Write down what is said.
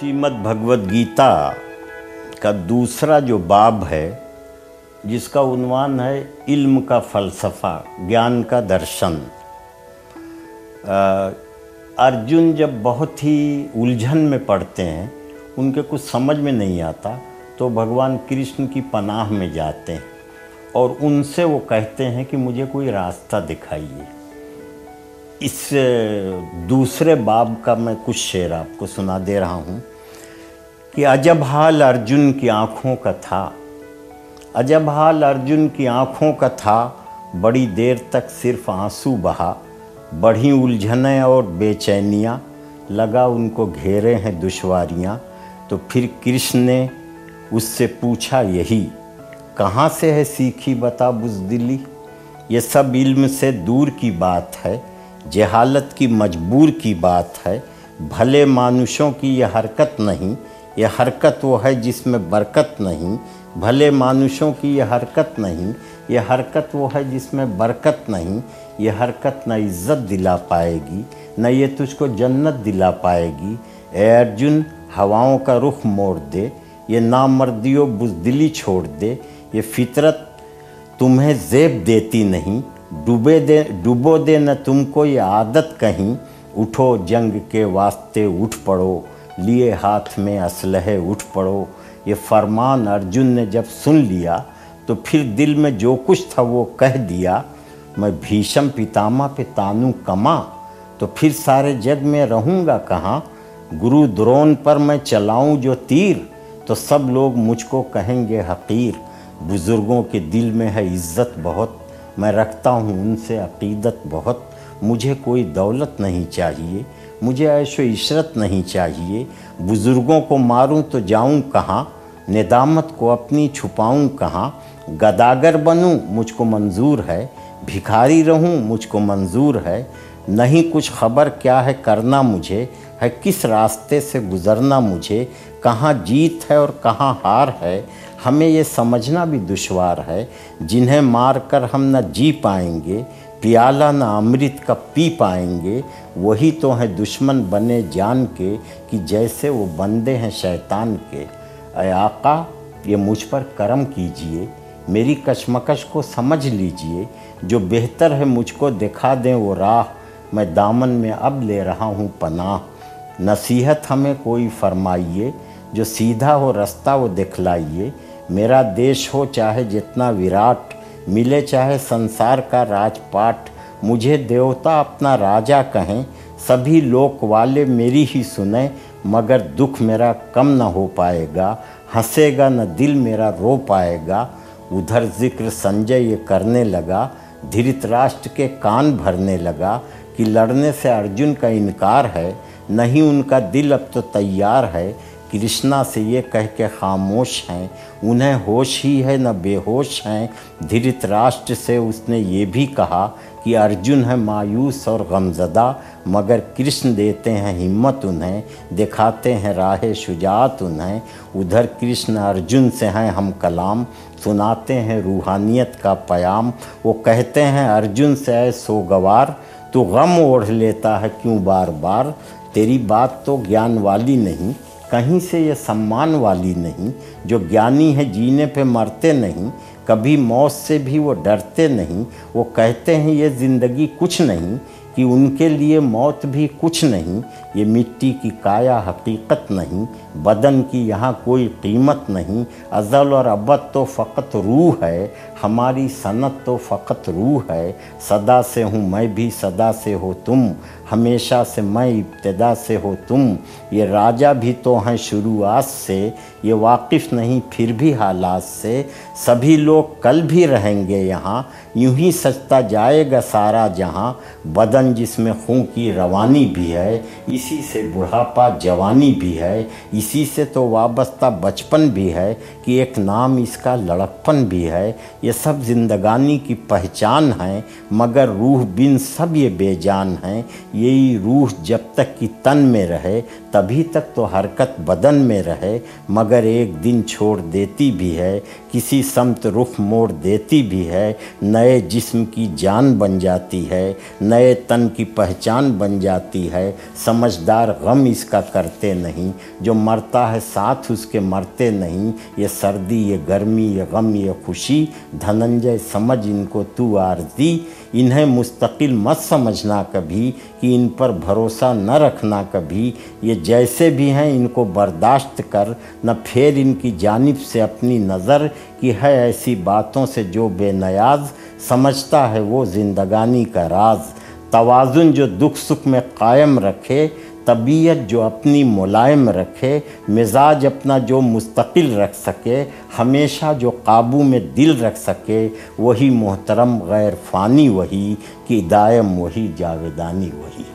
شیمت بھگوت گیتا کا دوسرا جو باب ہے، جس کا عنوان ہے علم کا فلسفہ، گیان کا درشن۔ ارجن جب بہت ہی الجھن میں پڑھتے ہیں، ان کے کچھ سمجھ میں نہیں آتا، تو بھگوان کرشن کی پناہ میں جاتے ہیں اور ان سے وہ کہتے ہیں کہ مجھے کوئی راستہ دکھائیے۔ اس دوسرے باب کا میں کچھ شعر آپ کو سنا دے رہا ہوں کہ عجب حال ارجن کی آنکھوں کا تھا۔ عجب حال ارجن کی آنکھوں کا تھا۔ بڑی دیر تک صرف آنسو بہا۔ بڑھی الجھنیں اور بے چینیاں۔ لگا ان کو گھیرے ہیں دشواریاں۔ تو پھر کرشن نے اس سے پوچھا یہی، کہاں سے ہے سیکھی بتا بزدلی؟ یہ سب علم سے دور کی بات ہے۔ جہالت کی مجبور کی بات ہے، بھلے مانوشوں کی یہ حرکت نہیں، یہ حرکت وہ ہے جس میں برکت نہیں۔ بھلے مانوشوں کی یہ حرکت نہیں، یہ حرکت وہ ہے جس میں برکت نہیں۔ یہ حرکت نہ عزت دلا پائے گی، نہ یہ تجھ کو جنت دلا پائے گی۔ اے ارجن، ہواؤں کا رخ موڑ دے، یہ نامردی و بزدلی چھوڑ دے۔ یہ فطرت تمہیں زیب دیتی نہیں ڈوبے دے ڈوبو دے نہ تم کو یہ عادت کہیں۔ اٹھو جنگ کے واسطے اٹھ پڑو۔ لیے ہاتھ میں اسلحے اٹھ پڑو۔ یہ فرمان ارجن نے جب سن لیا تو پھر دل میں جو کچھ تھا وہ کہہ دیا، میں بھیشم پتاما پہ تانو کما۔ تو پھر سارے جگ میں رہوں گا کہاں؟ گرو درون پر میں چلاؤں جو تیر۔ تو سب لوگ مجھ کو کہیں گے حقیر۔ بزرگوں کے دل میں ہے عزت بہت۔ میں رکھتا ہوں ان سے عقیدت بہت۔ مجھے کوئی دولت نہیں چاہیے، مجھے عیش و عشرت نہیں چاہیے۔ بزرگوں کو ماروں تو جاؤں کہاں؟ ندامت کو اپنی چھپاؤں کہاں؟ گداگر بنوں، مجھ کو منظور ہے۔ بھکاری رہوں، مجھ کو منظور ہے۔ نہیں کچھ خبر کیا ہے کرنا مجھے، ہے کس راستے سے گزرنا مجھے؟ کہاں جیت ہے اور کہاں ہار ہے؟ ہمیں یہ سمجھنا بھی دشوار ہے، جنہیں مار کر ہم نہ جی پائیں گے، پیالہ نہ امرت کا پی پائیں گے، وہی تو ہیں دشمن بنے جان کے، کہ جیسے وہ بندے ہیں شیطان کے۔ اے آقا، یہ مجھ پر کرم کیجیے، میری کشمکش کو سمجھ لیجیے، جو بہتر ہے مجھ کو دکھا دیں وہ راہ، میں دامن میں اب لے رہا ہوں پناہ۔ نصیحت ہمیں کوئی فرمائیے، جو سیدھا ہو، رستہ وہ دکھلائیے۔ میرا دیش ہو چاہے جتنا وراٹ، ملے چاہے سنسار کا راج پاٹ مجھے دیوتا اپنا راجا کہیں، سبھی لوک والے میری ہی سنیں، مگر دکھ میرا کم نہ ہو پائے گا، ہنسے گا نہ دل میرا رو پائے گا، ادھر ذکر سنجے یہ کرنے لگا، دھرت راشٹر کے کان بھرنے لگا، کہ لڑنے سے ارجن کا انکار ہے، نہیں ان کا دل اب تو تیار ہے کرشنا سے یہ کہہ کے خاموش ہیں، انہیں ہوش ہی ہے نہ بے ہوش ہیں۔ دھرت راشٹر سے اس نے یہ بھی کہا کہ ارجن ہے مایوس اور غمزدہ، مگر کرشن دیتے ہیں ہمت انہیں، دکھاتے ہیں راہ شجاعت انہیں۔ ادھر کرشن ارجن سے ہیں ہم کلام، سناتے ہیں روحانیت کا پیام۔ وہ کہتے ہیں ارجن سے اے سوگوار، تو غم اوڑھ لیتا ہے کیوں بار بار؟ تیری بات تو گیان والی نہیں۔ کہیں سے یہ سمان والی نہیں، جو گیانی ہے جینے پہ مرتے نہیں، کبھی موت سے بھی وہ ڈرتے نہیں، وہ کہتے ہیں یہ زندگی کچھ نہیں، کہ ان کے لیے موت بھی کچھ نہیں، یہ مٹی کی کایا حقیقت نہیں، بدن کی یہاں کوئی قیمت نہیں، ازل اور ابد تو فقط روح ہے، ہماری سنت تو فقط روح ہے، صدا سے ہوں میں بھی، صدا سے ہو تم ہمیشہ سے میں ابتدا سے ہو تم۔ یہ راجہ بھی تو ہیں شروعات سے، یہ واقف نہیں پھر بھی حالات سے۔ سبھی لوگ کل بھی رہیں گے یہاں، یوں ہی سجتا جائے گا سارا جہاں۔ بدن جس میں خون کی روانی بھی ہے، اسی سے بڑھاپا جوانی بھی ہے۔ اسی سے تو وابستہ بچپن بھی ہے کہ ایک نام اس کا لڑکپن بھی ہے۔ یہ سب زندگانی کی پہچان ہیں، مگر روح بن سب یہ بے جان ہیں۔ یہی روح جب تک کہ تن میں رہے، تبھی تک تو حرکت بدن میں رہے، مگر ایک دن چھوڑ دیتی بھی ہے، کسی سمت رخ موڑ دیتی بھی ہے، نئے جسم کی جان بن جاتی ہے، نئے تن کی پہچان بن جاتی ہے۔ سمجھدار غم اس کا کرتے نہیں، جو مرتا ہے ساتھ اس کے مرتے نہیں۔ یہ سردی، یہ گرمی، یہ غم، یہ خوشی، دھننجے، سمجھ ان کو تو عارضی۔ انہیں مستقل مت سمجھنا کبھی، کہ ان پر بھروسہ نہ رکھنا کبھی۔ یہ جیسے بھی ہیں، ان کو برداشت کر، نہ پھر ان کی جانب سے اپنی نظر، کہ ہے ایسی باتوں سے جو بے نیاز، سمجھتا ہے وہ زندگانی کا راز۔ توازن جو دکھ سکھ میں قائم رکھے طبیعت جو اپنی ملائم رکھے، مزاج اپنا جو مستقل رکھ سکے، ہمیشہ جو قابو میں دل رکھ سکے، وہی محترم، غیر فانی وہی، کہ دائم وہی جاویدانی وہی۔